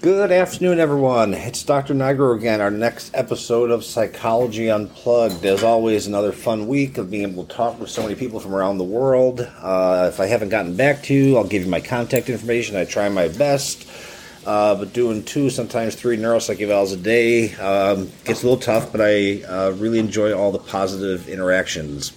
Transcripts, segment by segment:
Good afternoon, everyone. It's Dr. Nigro again, our next episode of Psychology Unplugged. As always, another fun week of being able to talk with so many people from around the world. Uh, if I haven't gotten back to you, I'll give you my contact information. I try my best. Uh, but doing two, sometimes three neuropsych evals a day um, gets a little tough, but I uh, really enjoy all the positive interactions.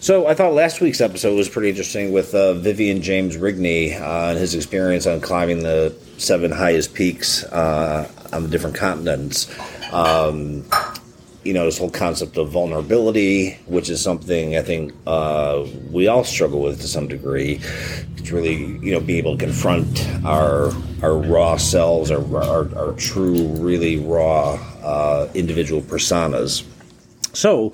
So I thought last week's episode was pretty interesting with uh, Vivian James Rigney uh, and his experience on climbing the seven highest peaks uh, on the different continents. Um, you know, this whole concept of vulnerability, which is something I think uh, we all struggle with to some degree. It's really, you know, being able to confront our our raw selves, our our, our true, really raw uh, individual personas. So,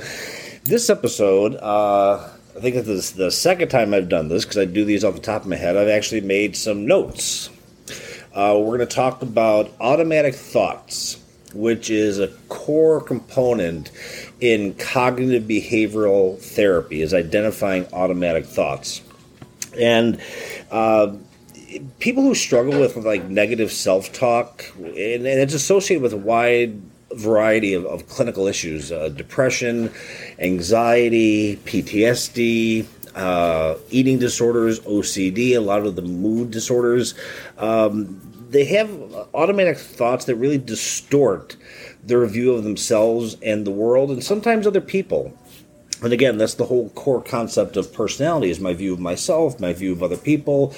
this episode, uh, I think this is the second time I've done this because I do these off the top of my head. I've actually made some notes. Uh, we're going to talk about automatic thoughts, which is a core component in cognitive behavioral therapy, is identifying automatic thoughts. And uh, people who struggle with like negative self-talk, and, and it's associated with a wide variety of, of clinical issues uh, depression, anxiety, PTSD, uh, eating disorders, OCD, a lot of the mood disorders. Um, they have automatic thoughts that really distort their view of themselves and the world and sometimes other people. And again, that's the whole core concept of personality is my view of myself, my view of other people,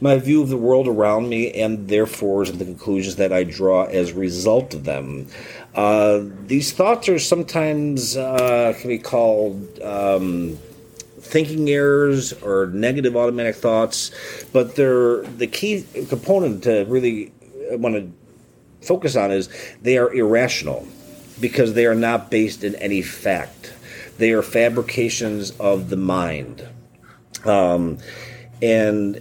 my view of the world around me, and therefore the conclusions that I draw as a result of them. Uh, these thoughts are sometimes uh, can be called um, thinking errors or negative automatic thoughts, but they're the key component to really want to focus on is they are irrational because they are not based in any fact. They are fabrications of the mind. Um, and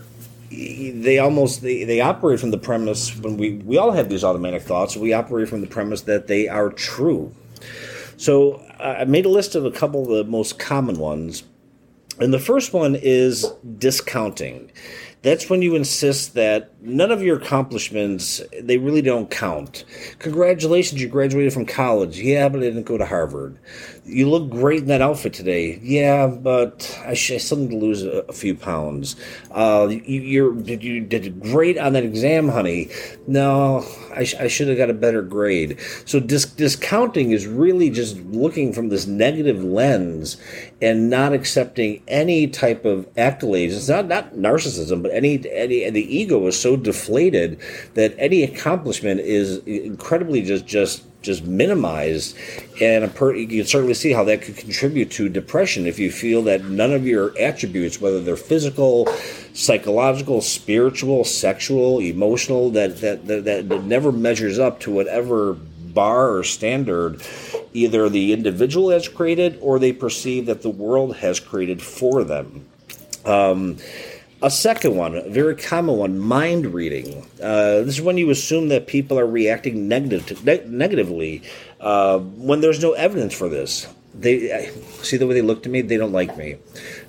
they almost they, they operate from the premise when we we all have these automatic thoughts we operate from the premise that they are true so i made a list of a couple of the most common ones and the first one is discounting that's when you insist that none of your accomplishments they really don't count. Congratulations you graduated from college. Yeah but i didn't go to harvard. You look great in that outfit today. Yeah but i, sh- I still need to lose a, a few pounds. Uh, you, did you did great on that exam honey? No i, sh- I should have got a better grade. So dis- discounting is really just looking from this negative lens and not accepting any type of accolades. It's not not narcissism but any any and the ego is so deflated that any accomplishment is incredibly just just just minimized. And per, you can certainly see how that could contribute to depression if you feel that none of your attributes whether they're physical psychological spiritual sexual emotional that that that, that never measures up to whatever bar or standard either the individual has created or they perceive that the world has created for them. Um, a second one, a very common one, mind reading. Uh, this is when you assume that people are reacting negative ne- negatively uh, when there's no evidence for this. They see the way they look at me; they don't like me.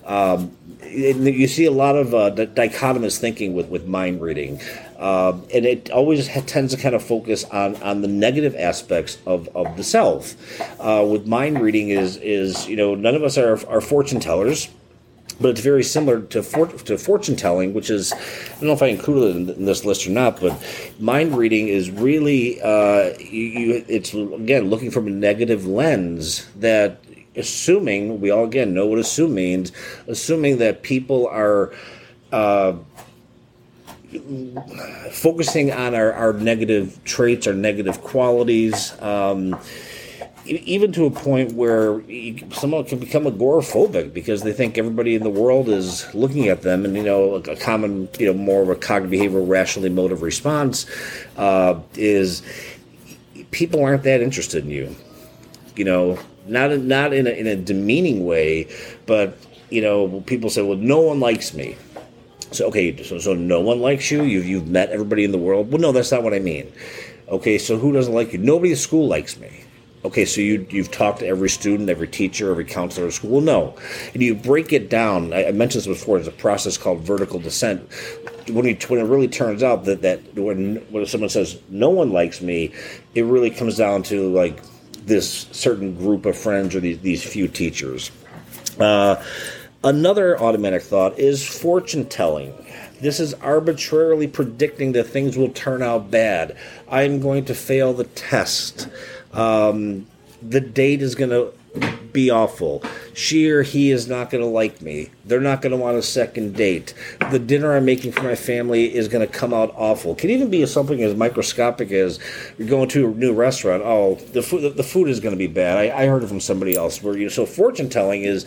Um, you see a lot of uh, dichotomous thinking with, with mind reading, uh, and it always tends to kind of focus on, on the negative aspects of, of the self. Uh, with mind reading is is you know none of us are, are fortune tellers but it's very similar to for, to fortune telling, which is I don't know if I included it in, this list or not, but mind reading is really uh, you, you, it's again looking from a negative lens that assuming we all again know what assume means, assuming that people are. Uh, focusing on our, our negative traits, our negative qualities, um, even to a point where someone can become agoraphobic because they think everybody in the world is looking at them, and you know, a common, you know, more of a cognitive behavioral rational emotive response uh, is people aren't that interested in you. You know, not not in a, in a demeaning way, but you know, people say, "Well, no one likes me." So okay, so so no one likes you. You've you've met everybody in the world. Well, no, that's not what I mean. Okay, so who doesn't like you? Nobody at school likes me okay, so you, you've talked to every student, every teacher, every counselor at school. No. And you break it down. I, I mentioned this before. There's a process called vertical descent. when it when it really turns out that that when when someone says no one likes me, it really comes down to like this certain group of friends or these these few teachers. Uh, another automatic thought is fortune telling. This is arbitrarily predicting that things will turn out bad. I'm going to fail the test. Um, the date is going to be awful. She or he is not going to like me. They're not going to want a second date. The dinner I'm making for my family is going to come out awful. It can even be something as microscopic as you're going to a new restaurant. Oh, the food the food is going to be bad. I, I heard it from somebody else. Where you so fortune telling is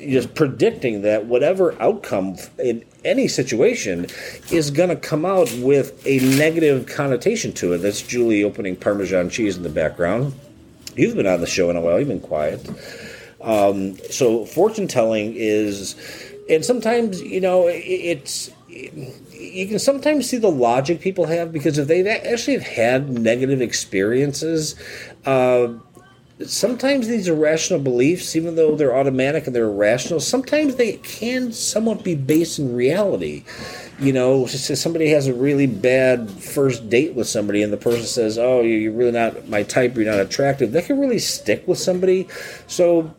just predicting that whatever outcome in any situation is going to come out with a negative connotation to it. That's Julie opening Parmesan cheese in the background. You've been on the show in a while. You've been quiet. Um, so fortune telling is, and sometimes you know it's you can sometimes see the logic people have because if they actually have had negative experiences. Uh, sometimes these irrational beliefs, even though they're automatic and they're irrational, sometimes they can somewhat be based in reality. You know, somebody has a really bad first date with somebody, and the person says, "Oh, you're really not my type. You're not attractive." That can really stick with somebody. So,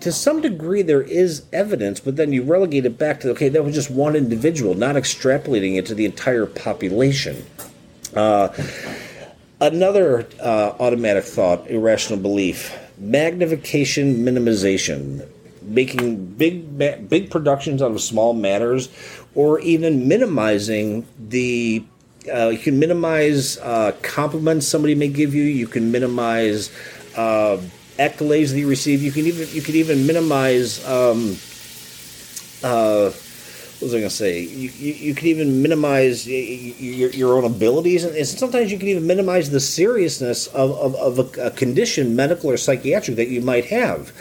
to some degree, there is evidence, but then you relegate it back to okay, that was just one individual, not extrapolating it to the entire population. Uh, Another uh, automatic thought, irrational belief, magnification, minimization, making big big productions out of small matters, or even minimizing the. Uh, you can minimize uh, compliments somebody may give you. You can minimize uh, accolades that you receive. You can even you can even minimize. Um, uh, what was I going to say? You, you, you, can even minimize your, your own abilities, and sometimes you can even minimize the seriousness of, of, of a, a, condition, medical or psychiatric, that you might have.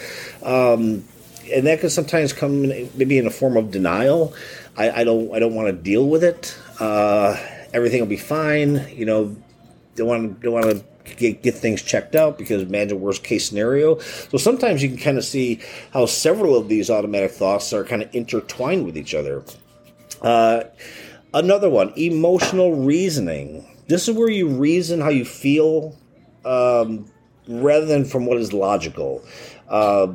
Um, and that can sometimes come maybe in a form of denial. I, I don't I don't want to deal with it. Uh, everything will be fine. You know, don't want don't want to get, get things checked out because imagine worst case scenario. So sometimes you can kind of see how several of these automatic thoughts are kind of intertwined with each other. Uh, another one, emotional reasoning. This is where you reason how you feel um, rather than from what is logical. Uh,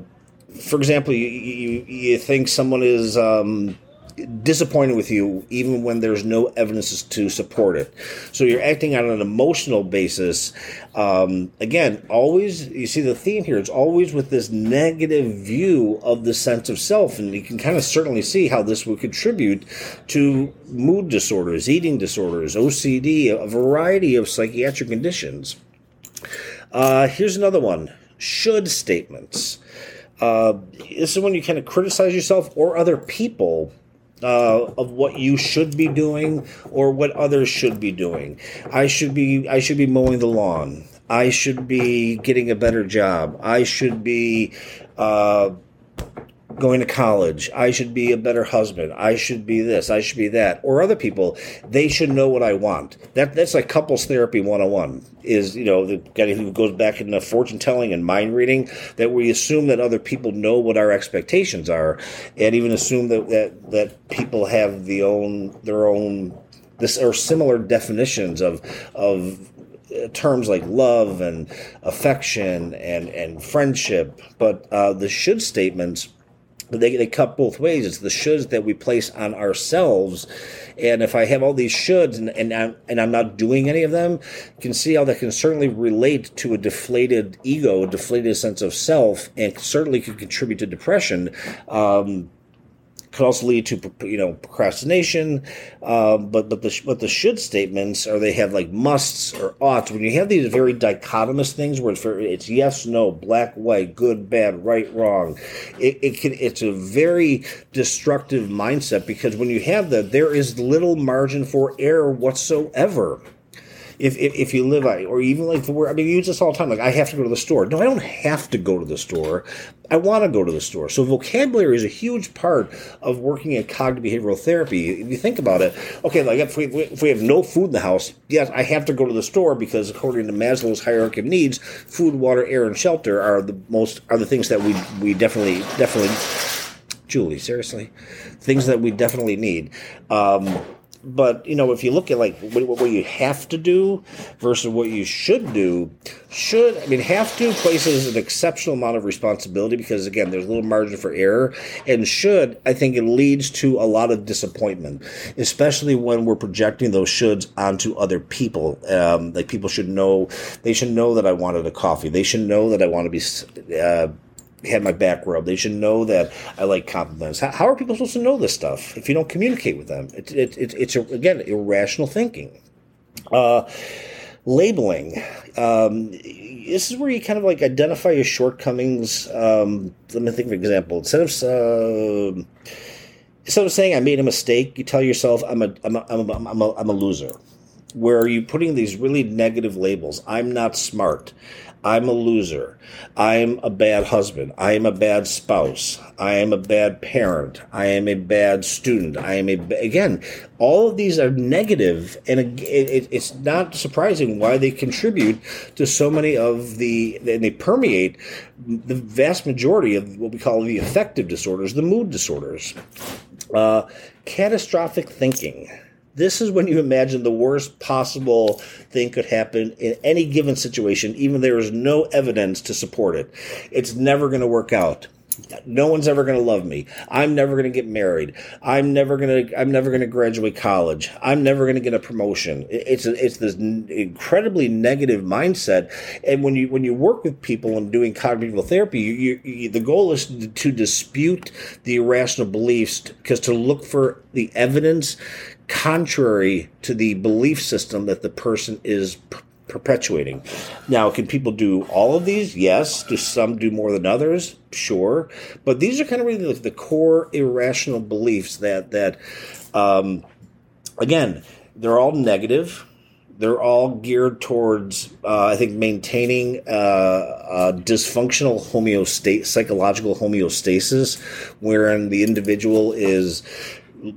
for example, you, you, you think someone is. Um, disappointed with you even when there's no evidence to support it. So you're acting on an emotional basis. Um, again, always, you see the theme here, it's always with this negative view of the sense of self. And you can kind of certainly see how this would contribute to mood disorders, eating disorders, OCD, a variety of psychiatric conditions. Uh, here's another one should statements. Uh, this is when you kind of criticize yourself or other people uh, of what you should be doing or what others should be doing. I should be I should be mowing the lawn. I should be getting a better job. I should be uh, going to college. I should be a better husband. I should be this. I should be that. Or other people, they should know what I want. That that's like couples therapy 101 is, you know, the guy who goes back into fortune telling and mind reading that we assume that other people know what our expectations are and even assume that that, that people have the own their own this or similar definitions of of terms like love and affection and, and friendship, but uh, the should statements they, they cut both ways. It's the shoulds that we place on ourselves. And if I have all these shoulds and, and, I'm, and I'm not doing any of them, you can see how that can certainly relate to a deflated ego, a deflated sense of self, and certainly could contribute to depression. Um, could also lead to you know procrastination. Uh, but but the but the should statements are they have like musts or oughts. When you have these very dichotomous things where it's yes no black white good bad right wrong, it, it can it's a very destructive mindset because when you have that there is little margin for error whatsoever if, if, if you live or even like where I mean, you use this all the time. Like I have to go to the store. No, I don't have to go to the store. I want to go to the store. So vocabulary is a huge part of working in cognitive behavioral therapy. If you think about it, okay, like if we, if we have no food in the house, yes, I have to go to the store because according to Maslow's hierarchy of needs, food, water, air, and shelter are the most are the things that we we definitely definitely. Julie, seriously, things that we definitely need. Um, but you know, if you look at like what, what you have to do versus what you should do, should I mean have to places an exceptional amount of responsibility because again, there's a little margin for error, and should I think it leads to a lot of disappointment, especially when we're projecting those shoulds onto other people. Um, like people should know, they should know that I wanted a coffee. They should know that I want to be. Uh, had my back rubbed. They should know that I like compliments. How, how, are people supposed to know this stuff if you don't communicate with them? It, it, it, it's, again, irrational thinking. Uh, labeling. Um, this is where you kind of like identify your shortcomings. Um, let me think of an example. Instead of uh, instead of saying I made a mistake, you tell yourself I'm a I'm a, I'm a, I'm a, I'm a loser. Where are you putting these really negative labels? I'm not smart. I'm a loser. I'm a bad husband. I am a bad spouse. I am a bad parent. I am a bad student. I am a again. All of these are negative, and it, it's not surprising why they contribute to so many of the and they permeate the vast majority of what we call the affective disorders, the mood disorders, uh, catastrophic thinking this is when you imagine the worst possible thing could happen in any given situation, even there is no evidence to support it. It's never going to work out. No one's ever going to love me. I'm never going to get married. I'm never going to. I'm never going to graduate college. I'm never going to get a promotion. It's a, it's this incredibly negative mindset. And when you when you work with people and doing cognitive therapy, you, you, you, the goal is to dispute the irrational beliefs because to look for the evidence contrary to the belief system that the person is perpetuating. Now, can people do all of these? Yes. Do some do more than others? Sure. But these are kind of really like the core irrational beliefs that that um, again they're all negative. They're all geared towards, uh, I think, maintaining uh, uh, dysfunctional homeostasis, psychological homeostasis, wherein the individual is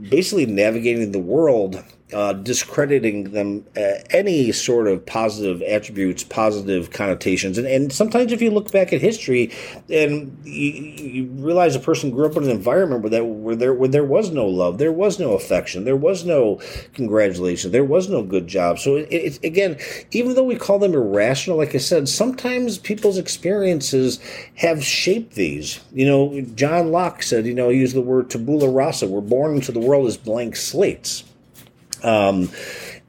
basically navigating the world, uh, discrediting them uh, any sort of positive attributes, positive connotations, and, and sometimes if you look back at history, and you, you realize a person grew up in an environment where that where there where there was no love, there was no affection, there was no congratulation, there was no good job. So it, again, even though we call them irrational, like I said, sometimes people's experiences have shaped these. You know, John Locke said, you know, he used the word tabula rasa. We're born into the world as blank slates. Um,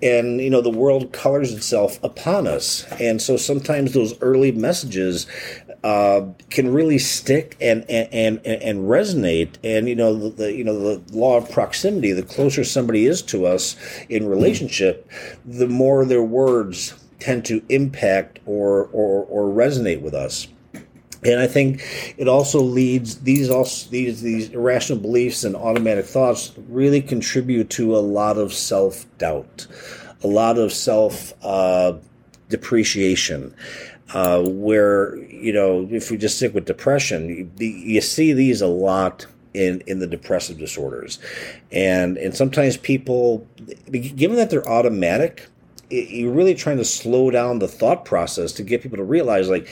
and you know the world colors itself upon us. And so sometimes those early messages uh, can really stick and, and and and resonate. And you know the, the, you know the law of proximity the closer somebody is to us in relationship the more their words tend to impact or or, or resonate with us and I think it also leads these also these these irrational beliefs and automatic thoughts really contribute to a lot of self doubt, a lot of self uh, depreciation. Uh, where you know if we just stick with depression, you, you see these a lot in in the depressive disorders, and and sometimes people, given that they're automatic, you're really trying to slow down the thought process to get people to realize like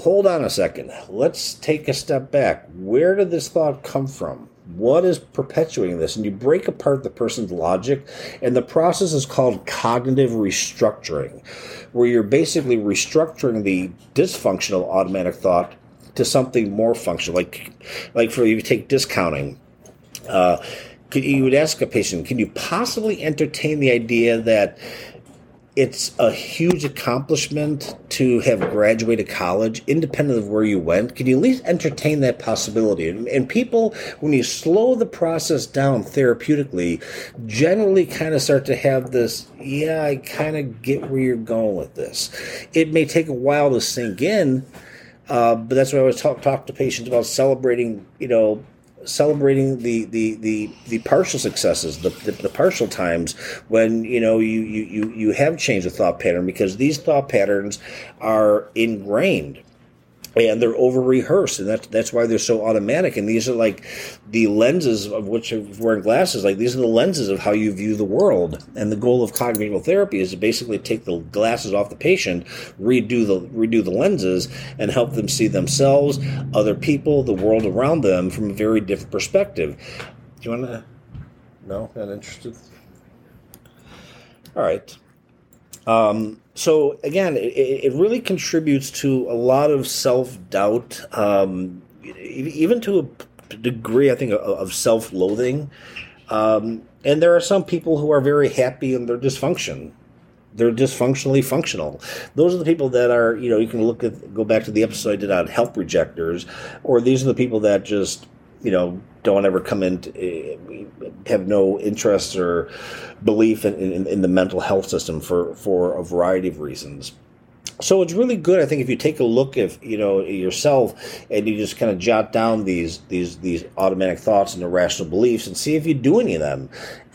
hold on a second. Let's take a step back. Where did this thought come from? What is perpetuating this? And you break apart the person's logic, and the process is called cognitive restructuring, where you're basically restructuring the dysfunctional automatic thought to something more functional. Like, like for you take discounting. Uh, you would ask a patient, can you possibly entertain the idea that it's a huge accomplishment to have graduated college, independent of where you went. Can you at least entertain that possibility? And, people, when you slow the process down therapeutically, generally kind of start to have this, yeah, I kind of get where you're going with this. It may take a while to sink in, uh, but that's why I always talk, talk to patients about celebrating, you know, celebrating the the the, the partial successes, the, the, the partial times when you know you, you you have changed the thought pattern because these thought patterns are ingrained and they're over rehearsed, and that's that's why they're so automatic. And these are like the lenses of which of wearing glasses. Like these are the lenses of how you view the world. And the goal of cognitive therapy is to basically take the glasses off the patient, redo the redo the lenses, and help them see themselves, other people, the world around them from a very different perspective. Do you want to? No, not interested. All right. Um, so again, it, it, really contributes to a lot of self doubt, um, even to a degree, I think, of self loathing. Um, and there are some people who are very happy in their dysfunction. They're dysfunctionally functional. Those are the people that are, you know, you can look at, go back to the episode I did on help rejectors, or these are the people that just, you know, don't ever come in, to, have no interest or belief in, in, in the mental health system for, for a variety of reasons so it's really good, I think, if you take a look if you know yourself and you just kind of jot down these these these automatic thoughts and irrational beliefs and see if you do any of them.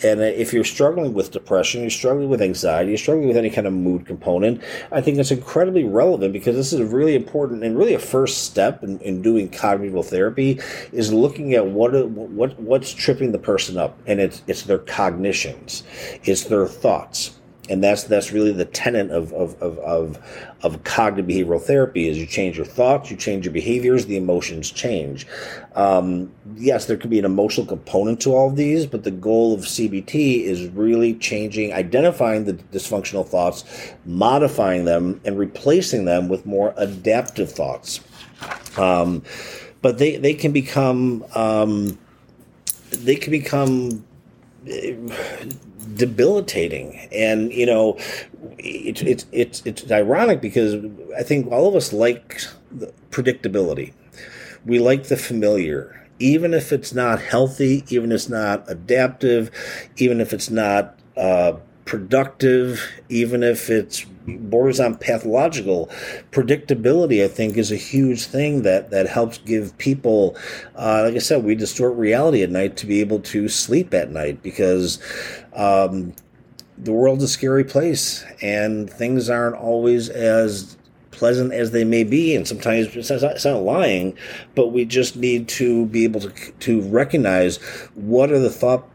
And uh, if you're struggling with depression, you're struggling with anxiety, you're struggling with any kind of mood component, I think it's incredibly relevant because this is a really important and really a first step in, in doing cognitive therapy is looking at what uh, what what's tripping the person up, and it's it's their cognitions, it's their thoughts and that's that's really the tenet of of, of, of of cognitive behavioral therapy is you change your thoughts you change your behaviors the emotions change. Um, yes there could be an emotional component to all of these but the goal of cbt is really changing identifying the dysfunctional thoughts modifying them and replacing them with more adaptive thoughts. Um, but they they can become um, they can become debilitating. And you know, it's it's it's it's ironic because I think all of us like predictability. We like the familiar. Even if it's not healthy, even if it's not adaptive, even if it's not uh, productive, even if it's borders on pathological. Predictability, I think, is a huge thing that, that helps give people, uh, like I said, we distort reality at night to be able to sleep at night because um, the world's a scary place and things aren't always as pleasant as they may be, and sometimes it's not, it's not, lying, but we just need to be able to to recognize what are the thought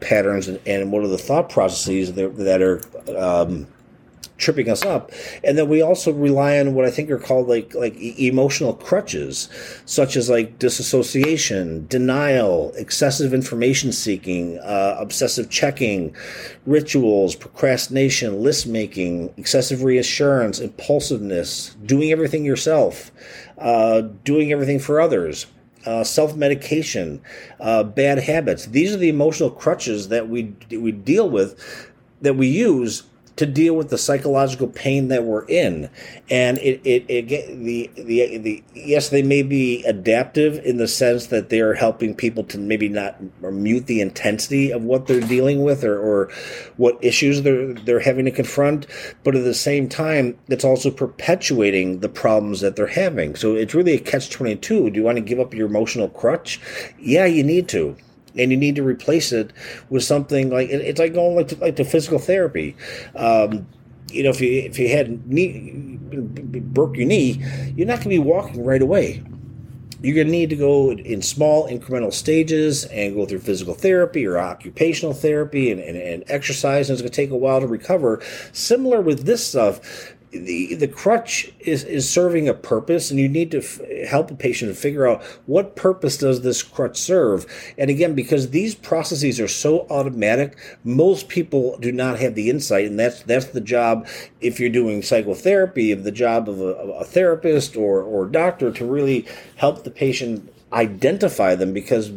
patterns and, and what are the thought processes that, that are um, tripping us up. And then we also rely on what I think are called like like emotional crutches, such as like disassociation, denial, excessive information seeking, uh, obsessive checking, rituals, procrastination, list making, excessive reassurance, impulsiveness, doing everything yourself, uh, doing everything for others. Uh, self medication, uh, bad habits. These are the emotional crutches that we we deal with, that we use to deal with the psychological pain that we're in. And it, it, it the, the, the, yes, they may be adaptive in the sense that they are helping people to maybe not mute the intensity of what they're dealing with or, or what issues they're, they're having to confront. But at the same time, it's also perpetuating the problems that they're having. So it's really a catch 22. Do you want to give up your emotional crutch? Yeah, you need to and you need to replace it with something like it's like going like to, like to physical therapy. Um, you know, if you if you had knee broke your knee, you're not going to be walking right away. You're going to need to go in small incremental stages and go through physical therapy or occupational therapy and, and, and exercise. And it's going to take a while to recover. Similar with this stuff, the the crutch is is serving a purpose, and you need to f- help a patient figure out what purpose does this crutch serve. And again, because these processes are so automatic, most people do not have the insight, and that's that's the job. If you're doing psychotherapy, of the job of a, a therapist or or doctor to really help the patient identify them because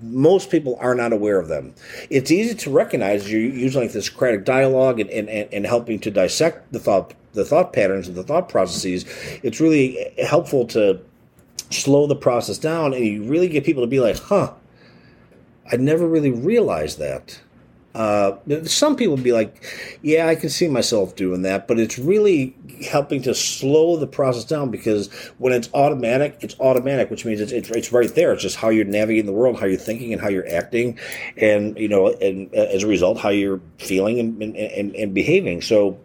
most people are not aware of them. It's easy to recognize you're using like this Socratic dialogue and, and, and helping to dissect the thought the thought patterns and the thought processes, it's really helpful to slow the process down and you really get people to be like, huh, I never really realized that. Uh, some people be like, yeah, I can see myself doing that, but it's really helping to slow the process down because when it's automatic, it's automatic, which means it's, it's, it's right there. It's just how you're navigating the world, how you're thinking, and how you're acting, and you know, and as a result, how you're feeling and, and, and behaving. So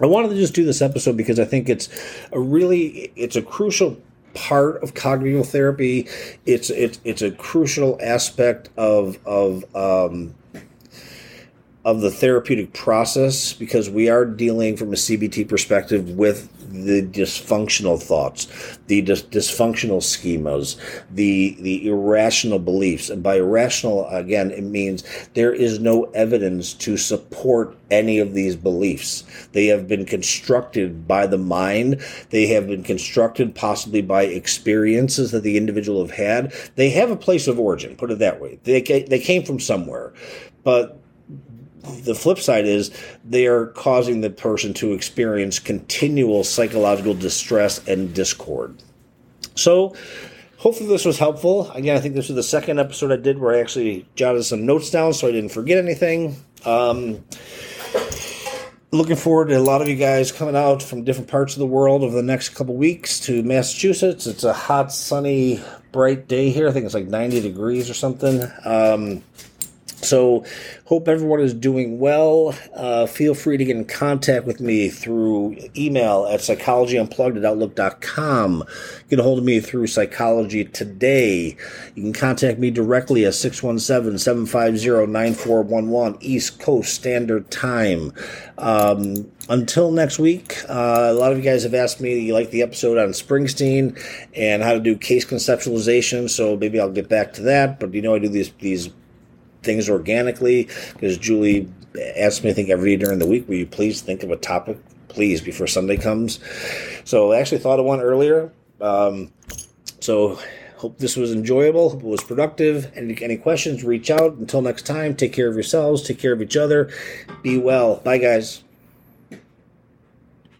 I wanted to just do this episode because I think it's a really it's a crucial part of cognitive therapy. It's it's it's a crucial aspect of of um, of the therapeutic process because we are dealing from a CBT perspective with the dysfunctional thoughts, the dis- dysfunctional schemas, the the irrational beliefs. And by irrational, again, it means there is no evidence to support any of these beliefs. They have been constructed by the mind. They have been constructed possibly by experiences that the individual have had. They have a place of origin. Put it that way. They they came from somewhere, but the flip side is they are causing the person to experience continual psychological distress and discord. So, hopefully, this was helpful. Again, I think this was the second episode I did where I actually jotted some notes down so I didn't forget anything. Um, looking forward to a lot of you guys coming out from different parts of the world over the next couple weeks to Massachusetts. It's a hot, sunny, bright day here. I think it's like 90 degrees or something. Um, so, hope everyone is doing well. Uh, feel free to get in contact with me through email at psychologyunplugged at outlook.com. Get a hold of me through Psychology Today. You can contact me directly at 617 750 9411 East Coast Standard Time. Um, until next week, uh, a lot of you guys have asked me, you like the episode on Springsteen and how to do case conceptualization, so maybe I'll get back to that. But you know, I do these these things organically because Julie asks me, I think, every day during the week, will you please think of a topic, please, before Sunday comes? So I actually thought of one earlier. Um, so hope this was enjoyable, hope it was productive. Any, any questions, reach out. Until next time, take care of yourselves, take care of each other. Be well. Bye, guys.